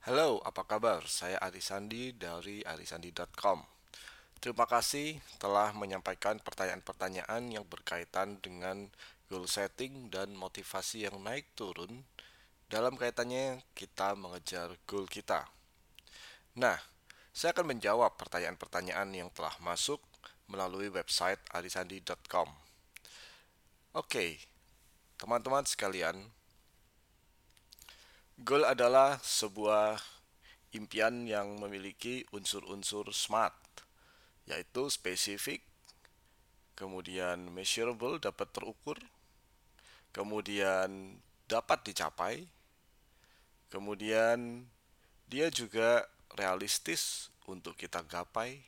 Halo, apa kabar? Saya Arisandi dari arisandi.com. Terima kasih telah menyampaikan pertanyaan-pertanyaan yang berkaitan dengan goal setting dan motivasi yang naik turun dalam kaitannya kita mengejar goal kita. Nah, saya akan menjawab pertanyaan-pertanyaan yang telah masuk melalui website arisandi.com. Oke, teman-teman sekalian, Goal adalah sebuah impian yang memiliki unsur-unsur SMART, yaitu spesifik, kemudian measurable dapat terukur, kemudian dapat dicapai, kemudian dia juga realistis untuk kita gapai,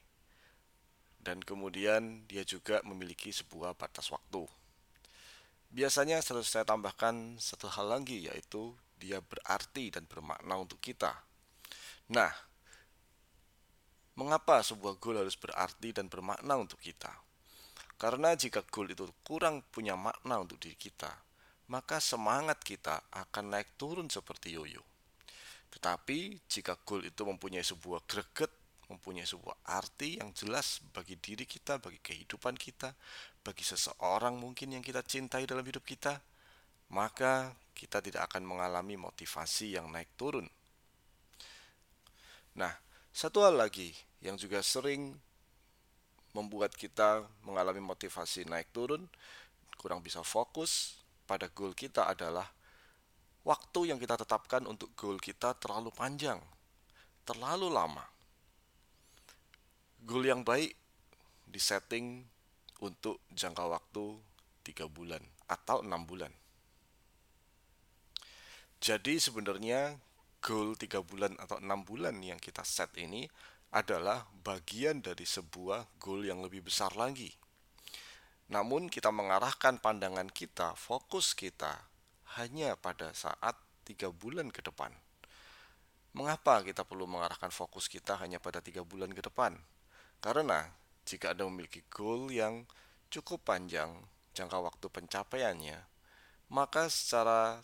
dan kemudian dia juga memiliki sebuah batas waktu. Biasanya harus saya tambahkan satu hal lagi yaitu dia berarti dan bermakna untuk kita. Nah, mengapa sebuah goal harus berarti dan bermakna untuk kita? Karena jika goal itu kurang punya makna untuk diri kita, maka semangat kita akan naik turun seperti yoyo. Tetapi jika goal itu mempunyai sebuah greget, mempunyai sebuah arti yang jelas bagi diri kita, bagi kehidupan kita, bagi seseorang mungkin yang kita cintai dalam hidup kita, maka kita tidak akan mengalami motivasi yang naik turun. Nah, satu hal lagi yang juga sering membuat kita mengalami motivasi naik turun, kurang bisa fokus pada goal kita adalah waktu yang kita tetapkan untuk goal kita terlalu panjang, terlalu lama. Goal yang baik disetting untuk jangka waktu 3 bulan atau 6 bulan. Jadi sebenarnya goal 3 bulan atau 6 bulan yang kita set ini adalah bagian dari sebuah goal yang lebih besar lagi. Namun kita mengarahkan pandangan kita, fokus kita hanya pada saat 3 bulan ke depan. Mengapa kita perlu mengarahkan fokus kita hanya pada 3 bulan ke depan? Karena jika Anda memiliki goal yang cukup panjang jangka waktu pencapaiannya, maka secara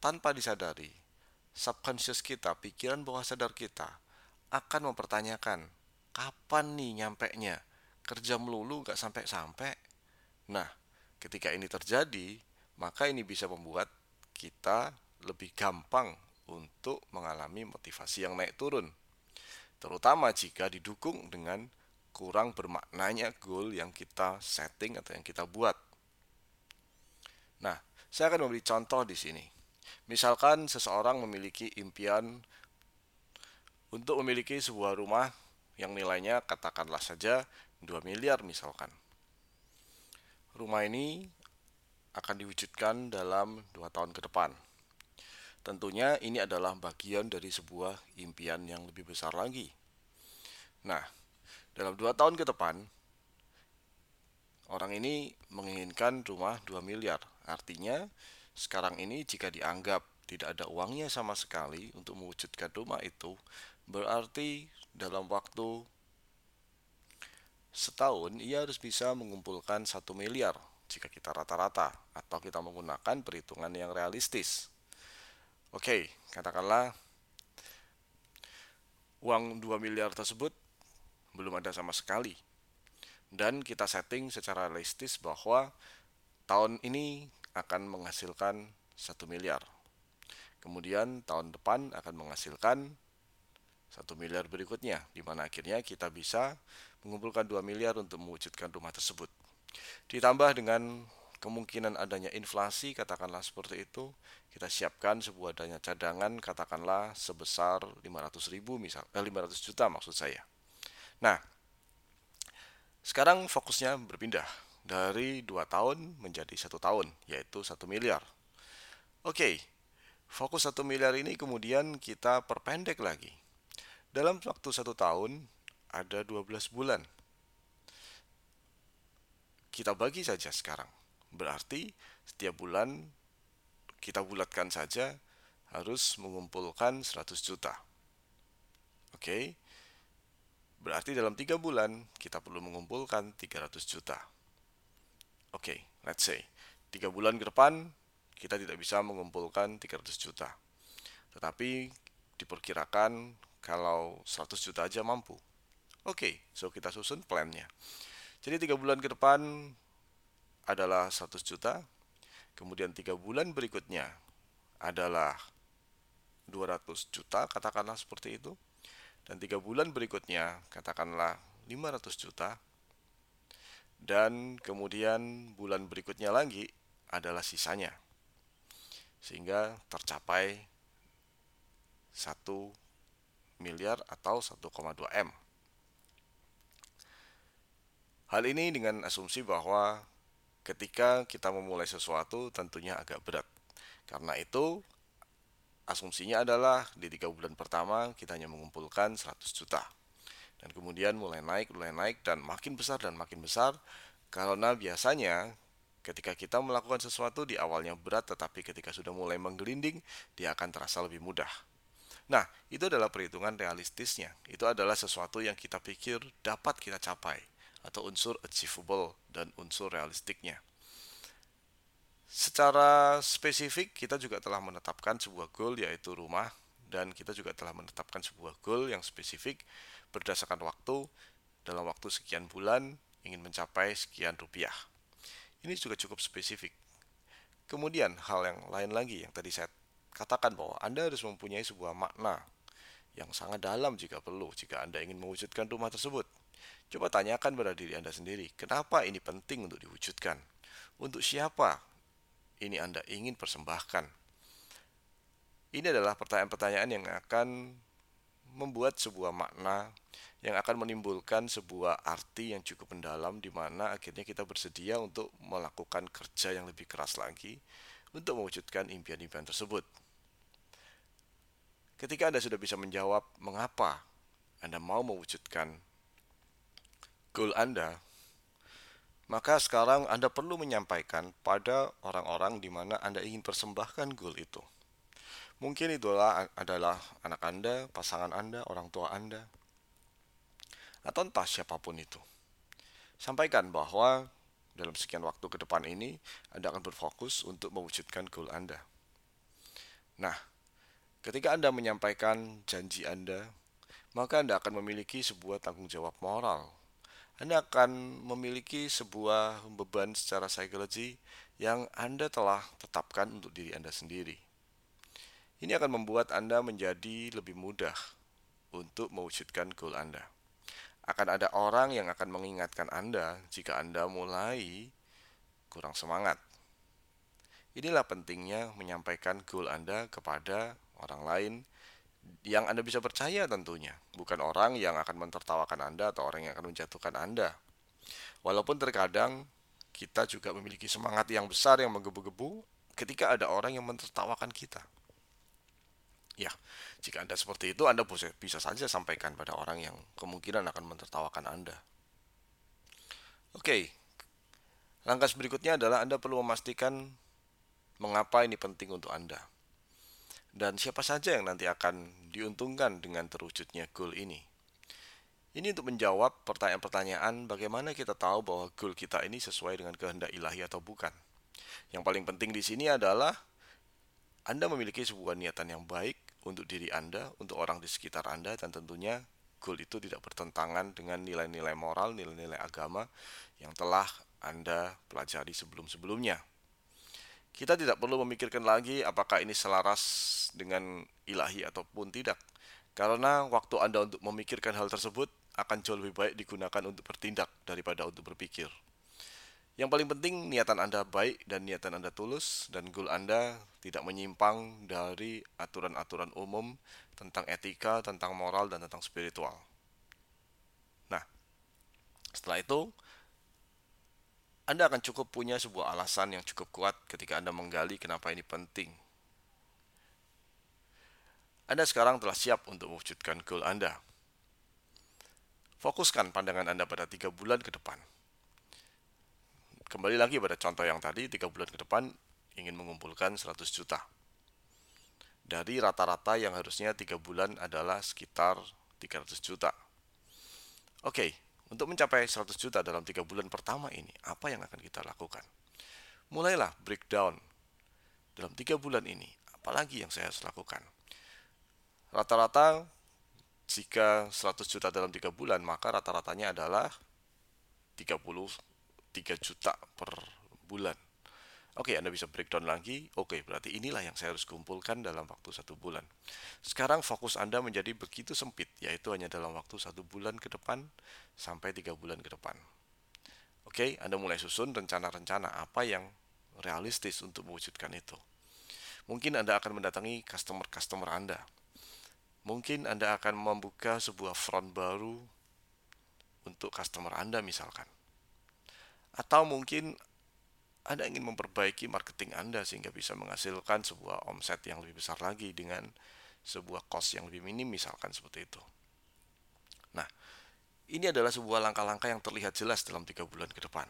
tanpa disadari, subconscious kita, pikiran bawah sadar kita akan mempertanyakan, kapan nih nyampe nya? Kerja melulu gak sampai-sampai. Nah, ketika ini terjadi, maka ini bisa membuat kita lebih gampang untuk mengalami motivasi yang naik turun. Terutama jika didukung dengan kurang bermaknanya goal yang kita setting atau yang kita buat. Nah, saya akan memberi contoh di sini. Misalkan seseorang memiliki impian untuk memiliki sebuah rumah yang nilainya katakanlah saja 2 miliar misalkan. Rumah ini akan diwujudkan dalam 2 tahun ke depan. Tentunya ini adalah bagian dari sebuah impian yang lebih besar lagi. Nah, dalam 2 tahun ke depan, orang ini menginginkan rumah 2 miliar. Artinya, sekarang ini jika dianggap tidak ada uangnya sama sekali untuk mewujudkan rumah itu, berarti dalam waktu setahun ia harus bisa mengumpulkan satu miliar jika kita rata-rata atau kita menggunakan perhitungan yang realistis. Oke, katakanlah uang 2 miliar tersebut belum ada sama sekali. Dan kita setting secara realistis bahwa tahun ini akan menghasilkan satu miliar. Kemudian tahun depan akan menghasilkan satu miliar berikutnya, di mana akhirnya kita bisa mengumpulkan 2 miliar untuk mewujudkan rumah tersebut. Ditambah dengan kemungkinan adanya inflasi, katakanlah seperti itu, kita siapkan sebuah dana cadangan, katakanlah sebesar 500 ribu misal, eh, 500 juta maksud saya. Nah, sekarang fokusnya berpindah dari dua tahun menjadi satu tahun, yaitu satu miliar. Oke, fokus satu miliar ini kemudian kita perpendek lagi. Dalam waktu satu tahun ada 12 bulan. Kita bagi saja sekarang. Berarti setiap bulan kita bulatkan saja harus mengumpulkan 100 juta. Oke. Berarti dalam tiga bulan kita perlu mengumpulkan 300 juta. Oke, okay, let's say tiga bulan ke depan kita tidak bisa mengumpulkan 300 juta. Tetapi diperkirakan kalau 100 juta aja mampu. Oke, okay, so kita susun plannya. Jadi tiga bulan ke depan adalah 100 juta, kemudian tiga bulan berikutnya adalah 200 juta, katakanlah seperti itu, dan tiga bulan berikutnya katakanlah 500 juta, dan kemudian bulan berikutnya lagi adalah sisanya, sehingga tercapai 1 miliar atau 1,2 M. Hal ini dengan asumsi bahwa ketika kita memulai sesuatu tentunya agak berat. Karena itu asumsinya adalah di tiga bulan pertama kita hanya mengumpulkan 100 juta. Dan kemudian mulai naik, mulai naik dan makin besar dan makin besar karena biasanya ketika kita melakukan sesuatu di awalnya berat tetapi ketika sudah mulai menggelinding dia akan terasa lebih mudah. Nah, itu adalah perhitungan realistisnya. Itu adalah sesuatu yang kita pikir dapat kita capai atau unsur achievable dan unsur realistiknya. Secara spesifik kita juga telah menetapkan sebuah goal yaitu rumah dan kita juga telah menetapkan sebuah goal yang spesifik berdasarkan waktu dalam waktu sekian bulan ingin mencapai sekian rupiah. Ini juga cukup spesifik. Kemudian hal yang lain lagi yang tadi saya katakan bahwa Anda harus mempunyai sebuah makna yang sangat dalam jika perlu jika Anda ingin mewujudkan rumah tersebut. Coba tanyakan pada diri Anda sendiri, kenapa ini penting untuk diwujudkan? Untuk siapa ini Anda ingin persembahkan? Ini adalah pertanyaan-pertanyaan yang akan membuat sebuah makna yang akan menimbulkan sebuah arti yang cukup mendalam di mana akhirnya kita bersedia untuk melakukan kerja yang lebih keras lagi untuk mewujudkan impian-impian tersebut. Ketika Anda sudah bisa menjawab mengapa Anda mau mewujudkan goal Anda, maka sekarang Anda perlu menyampaikan pada orang-orang di mana Anda ingin persembahkan goal itu. Mungkin itulah adalah anak Anda, pasangan Anda, orang tua Anda, atau entah siapa pun itu. Sampaikan bahwa dalam sekian waktu ke depan ini Anda akan berfokus untuk mewujudkan goal Anda. Nah, ketika Anda menyampaikan janji Anda, maka Anda akan memiliki sebuah tanggung jawab moral anda akan memiliki sebuah beban secara psikologi yang Anda telah tetapkan untuk diri Anda sendiri. Ini akan membuat Anda menjadi lebih mudah untuk mewujudkan goal Anda. Akan ada orang yang akan mengingatkan Anda jika Anda mulai kurang semangat. Inilah pentingnya menyampaikan goal Anda kepada orang lain yang Anda bisa percaya tentunya, bukan orang yang akan mentertawakan Anda atau orang yang akan menjatuhkan Anda. Walaupun terkadang kita juga memiliki semangat yang besar yang menggebu-gebu ketika ada orang yang mentertawakan kita. Ya, jika Anda seperti itu, Anda bisa saja sampaikan pada orang yang kemungkinan akan mentertawakan Anda. Oke, langkah berikutnya adalah Anda perlu memastikan mengapa ini penting untuk Anda dan siapa saja yang nanti akan diuntungkan dengan terwujudnya goal ini. Ini untuk menjawab pertanyaan-pertanyaan bagaimana kita tahu bahwa goal kita ini sesuai dengan kehendak ilahi atau bukan. Yang paling penting di sini adalah Anda memiliki sebuah niatan yang baik untuk diri Anda, untuk orang di sekitar Anda, dan tentunya goal itu tidak bertentangan dengan nilai-nilai moral, nilai-nilai agama yang telah Anda pelajari sebelum-sebelumnya. Kita tidak perlu memikirkan lagi apakah ini selaras dengan ilahi ataupun tidak. Karena waktu Anda untuk memikirkan hal tersebut akan jauh lebih baik digunakan untuk bertindak daripada untuk berpikir. Yang paling penting niatan Anda baik dan niatan Anda tulus dan goal Anda tidak menyimpang dari aturan-aturan umum tentang etika, tentang moral dan tentang spiritual. Nah, setelah itu anda akan cukup punya sebuah alasan yang cukup kuat ketika Anda menggali kenapa ini penting. Anda sekarang telah siap untuk mewujudkan goal Anda. Fokuskan pandangan Anda pada tiga bulan ke depan. Kembali lagi pada contoh yang tadi, tiga bulan ke depan ingin mengumpulkan 100 juta. Dari rata-rata yang harusnya tiga bulan adalah sekitar 300 juta. Oke, untuk mencapai 100 juta dalam tiga bulan pertama ini, apa yang akan kita lakukan? Mulailah breakdown dalam tiga bulan ini, apalagi yang saya harus lakukan. Rata-rata jika 100 juta dalam 3 bulan, maka rata-ratanya adalah 33 juta per bulan. Oke, Anda bisa breakdown lagi. Oke, berarti inilah yang saya harus kumpulkan dalam waktu satu bulan. Sekarang fokus Anda menjadi begitu sempit, yaitu hanya dalam waktu satu bulan ke depan sampai tiga bulan ke depan. Oke, Anda mulai susun rencana-rencana apa yang realistis untuk mewujudkan itu. Mungkin Anda akan mendatangi customer-customer Anda. Mungkin Anda akan membuka sebuah front baru untuk customer Anda misalkan. Atau mungkin anda ingin memperbaiki marketing Anda sehingga bisa menghasilkan sebuah omset yang lebih besar lagi dengan sebuah cost yang lebih minim misalkan seperti itu. Nah, ini adalah sebuah langkah-langkah yang terlihat jelas dalam tiga bulan ke depan.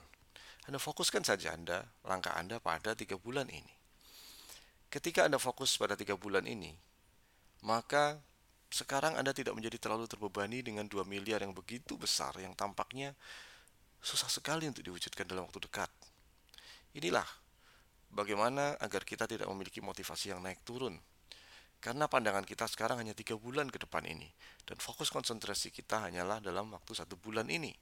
Anda fokuskan saja Anda, langkah Anda pada tiga bulan ini. Ketika Anda fokus pada tiga bulan ini, maka sekarang Anda tidak menjadi terlalu terbebani dengan 2 miliar yang begitu besar yang tampaknya susah sekali untuk diwujudkan dalam waktu dekat. Inilah bagaimana agar kita tidak memiliki motivasi yang naik turun. Karena pandangan kita sekarang hanya tiga bulan ke depan ini, dan fokus konsentrasi kita hanyalah dalam waktu satu bulan ini.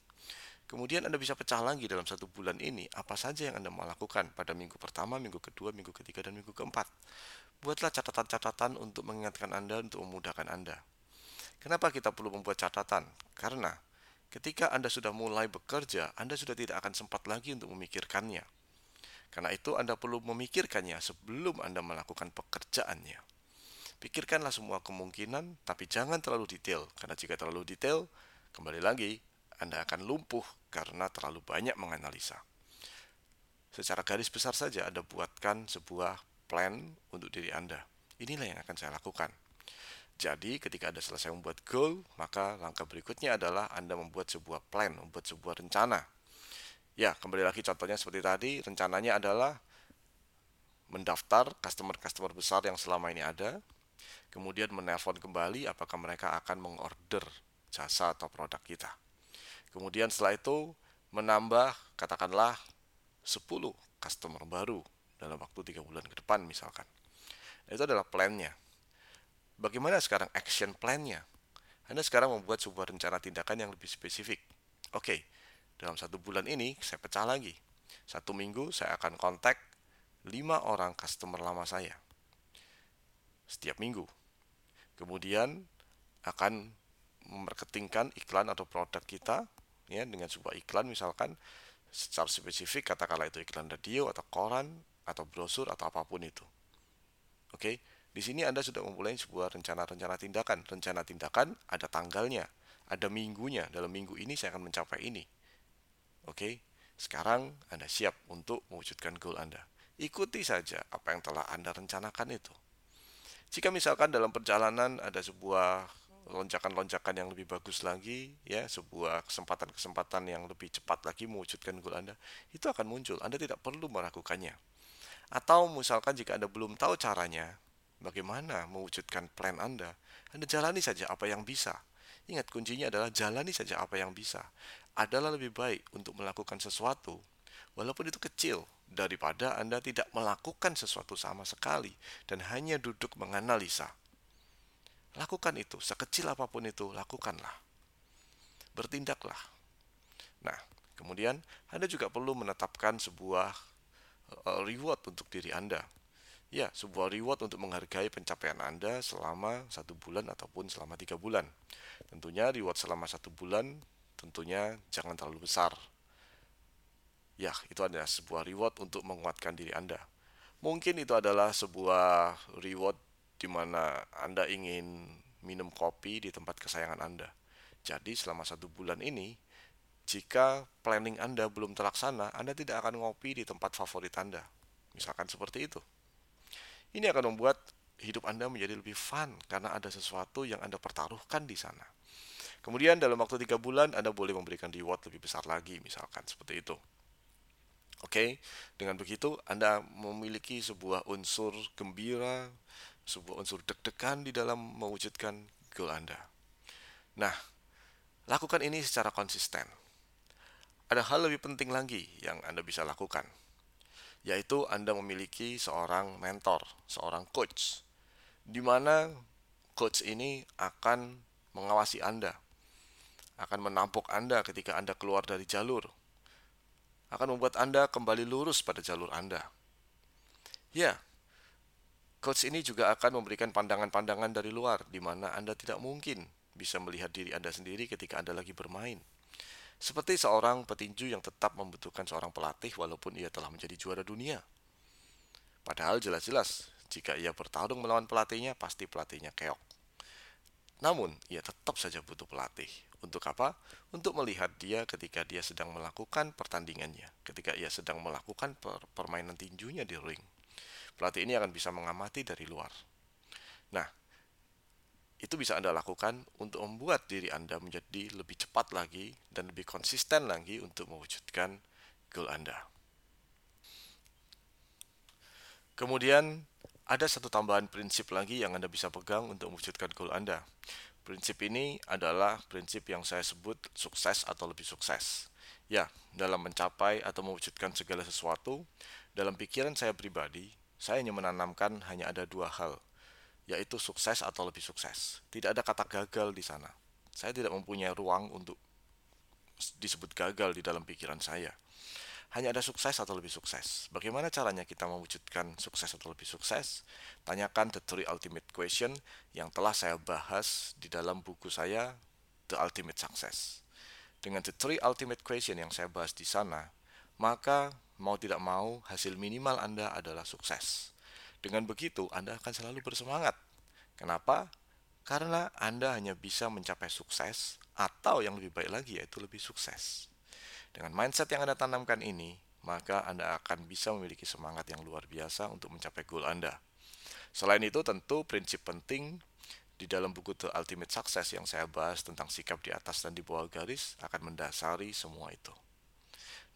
Kemudian Anda bisa pecah lagi dalam satu bulan ini apa saja yang Anda mau lakukan pada minggu pertama, minggu kedua, minggu ketiga, dan minggu keempat. Buatlah catatan-catatan untuk mengingatkan Anda, untuk memudahkan Anda. Kenapa kita perlu membuat catatan? Karena ketika Anda sudah mulai bekerja, Anda sudah tidak akan sempat lagi untuk memikirkannya. Karena itu Anda perlu memikirkannya sebelum Anda melakukan pekerjaannya. Pikirkanlah semua kemungkinan, tapi jangan terlalu detail, karena jika terlalu detail, kembali lagi, Anda akan lumpuh karena terlalu banyak menganalisa. Secara garis besar saja Anda buatkan sebuah plan untuk diri Anda. Inilah yang akan saya lakukan. Jadi, ketika Anda selesai membuat goal, maka langkah berikutnya adalah Anda membuat sebuah plan, membuat sebuah rencana Ya, kembali lagi contohnya seperti tadi, rencananya adalah mendaftar customer-customer besar yang selama ini ada, kemudian menelpon kembali apakah mereka akan mengorder jasa atau produk kita. Kemudian setelah itu menambah katakanlah 10 customer baru dalam waktu 3 bulan ke depan misalkan. Itu adalah plannya. Bagaimana sekarang action plannya? Anda sekarang membuat sebuah rencana tindakan yang lebih spesifik. Oke, okay, dalam satu bulan ini saya pecah lagi. Satu minggu saya akan kontak lima orang customer lama saya. Setiap minggu. Kemudian akan memarketingkan iklan atau produk kita ya dengan sebuah iklan misalkan secara spesifik katakanlah itu iklan radio atau koran atau brosur atau apa pun itu. Oke, di sini Anda sudah memulai sebuah rencana-rencana tindakan. Rencana tindakan ada tanggalnya, ada minggunya. Dalam minggu ini saya akan mencapai ini. Oke, sekarang Anda siap untuk mewujudkan goal Anda. Ikuti saja apa yang telah Anda rencanakan itu. Jika misalkan dalam perjalanan ada sebuah lonjakan-lonjakan yang lebih bagus lagi, ya, sebuah kesempatan-kesempatan yang lebih cepat lagi mewujudkan goal Anda, itu akan muncul. Anda tidak perlu meragukannya. Atau misalkan jika Anda belum tahu caranya, bagaimana mewujudkan plan Anda, Anda jalani saja apa yang bisa. Ingat kuncinya adalah jalani saja apa yang bisa adalah lebih baik untuk melakukan sesuatu, walaupun itu kecil, daripada Anda tidak melakukan sesuatu sama sekali dan hanya duduk menganalisa. Lakukan itu, sekecil apa pun itu, lakukanlah. Bertindaklah. Nah, kemudian Anda juga perlu menetapkan sebuah uh, reward untuk diri Anda. Ya, sebuah reward untuk menghargai pencapaian Anda selama satu bulan ataupun selama tiga bulan. Tentunya reward selama satu bulan tentunya jangan terlalu besar. Ya, itu adalah sebuah reward untuk menguatkan diri Anda. Mungkin itu adalah sebuah reward di mana Anda ingin minum kopi di tempat kesayangan Anda. Jadi selama satu bulan ini, jika planning Anda belum terlaksana, Anda tidak akan ngopi di tempat favorit Anda. Misalkan seperti itu. Ini akan membuat hidup Anda menjadi lebih fun karena ada sesuatu yang Anda pertaruhkan di sana. Kemudian dalam waktu tiga bulan Anda boleh memberikan reward lebih besar lagi, misalkan seperti itu. Oke, okay? dengan begitu Anda memiliki sebuah unsur gembira, sebuah unsur deg-degan di dalam mewujudkan goal Anda. Nah, lakukan ini secara konsisten. Ada hal lebih penting lagi yang Anda bisa lakukan, yaitu Anda memiliki seorang mentor, seorang coach, di mana coach ini akan mengawasi Anda, akan menampok Anda ketika Anda keluar dari jalur, akan membuat Anda kembali lurus pada jalur Anda. Ya, coach ini juga akan memberikan pandangan-pandangan dari luar di mana Anda tidak mungkin bisa melihat diri Anda sendiri ketika Anda lagi bermain. Seperti seorang petinju yang tetap membutuhkan seorang pelatih walaupun ia telah menjadi juara dunia. Padahal jelas-jelas jika ia bertarung melawan pelatihnya pasti pelatihnya keok. Namun, ia tetap saja butuh pelatih. Untuk apa? Untuk melihat dia ketika dia sedang melakukan pertandingannya, ketika ia sedang melakukan per permainan tinjunya di ring. Pelatih ini akan bisa mengamati dari luar. Nah, itu bisa Anda lakukan untuk membuat diri Anda menjadi lebih cepat lagi dan lebih konsisten lagi untuk mewujudkan goal Anda. Kemudian, ada satu tambahan prinsip lagi yang Anda bisa pegang untuk mewujudkan goal Anda. Prinsip ini adalah prinsip yang saya sebut sukses atau lebih sukses. Ya, dalam mencapai atau mewujudkan segala sesuatu, dalam pikiran saya pribadi, saya hanya menanamkan hanya ada dua hal, yaitu sukses atau lebih sukses. Tidak ada kata gagal di sana. Saya tidak mempunyai ruang untuk disebut gagal di dalam pikiran saya hanya ada sukses atau lebih sukses. Bagaimana caranya kita mewujudkan sukses atau lebih sukses? Tanyakan The Three Ultimate Question yang telah saya bahas di dalam buku saya The Ultimate Success. Dengan The Three Ultimate Question yang saya bahas di sana, maka mau tidak mau hasil minimal Anda adalah sukses. Dengan begitu, Anda akan selalu bersemangat. Kenapa? Karena Anda hanya bisa mencapai sukses atau yang lebih baik lagi yaitu lebih sukses. Dengan mindset yang Anda tanamkan ini, maka Anda akan bisa memiliki semangat yang luar biasa untuk mencapai goal Anda. Selain itu, tentu prinsip penting di dalam buku The Ultimate Success yang saya bahas tentang sikap di atas dan di bawah garis akan mendasari semua itu.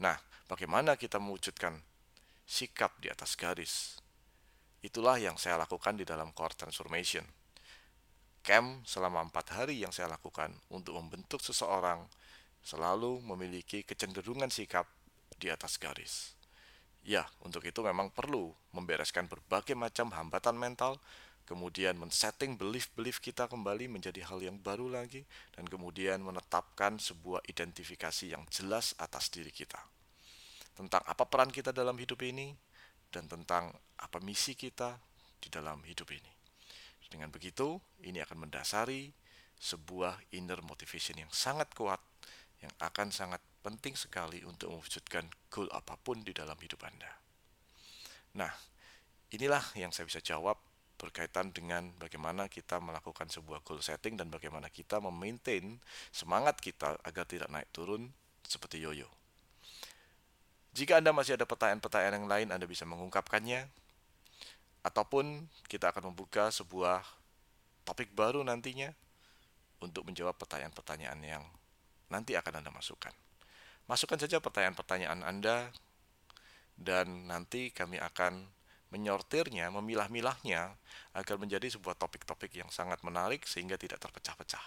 Nah, bagaimana kita mewujudkan sikap di atas garis? Itulah yang saya lakukan di dalam Core Transformation. Camp selama empat hari yang saya lakukan untuk membentuk seseorang selalu memiliki kecenderungan sikap di atas garis. Ya, untuk itu memang perlu membereskan berbagai macam hambatan mental, kemudian men-setting belief-belief kita kembali menjadi hal yang baru lagi, dan kemudian menetapkan sebuah identifikasi yang jelas atas diri kita. Tentang apa peran kita dalam hidup ini, dan tentang apa misi kita di dalam hidup ini. Dengan begitu, ini akan mendasari sebuah inner motivation yang sangat kuat yang akan sangat penting sekali untuk mewujudkan goal apa pun di dalam hidup Anda. Nah, inilah yang saya bisa jawab berkaitan dengan bagaimana kita melakukan sebuah goal setting dan bagaimana kita memaintain semangat kita agar tidak naik turun seperti yoyo. Jika Anda masih ada pertanyaan-pertanyaan yang lain, Anda bisa mengungkapkannya, ataupun kita akan membuka sebuah topik baru nantinya untuk menjawab pertanyaan-pertanyaan yang nanti akan Anda masukkan. Masukkan saja pertanyaan-pertanyaan Anda dan nanti kami akan menyortirnya, memilah-milahnya agar menjadi sebuah topik-topik yang sangat menarik sehingga tidak terpecah-pecah.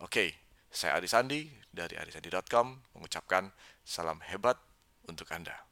Oke, saya Arisandi dari arisandi.com mengucapkan salam hebat untuk Anda.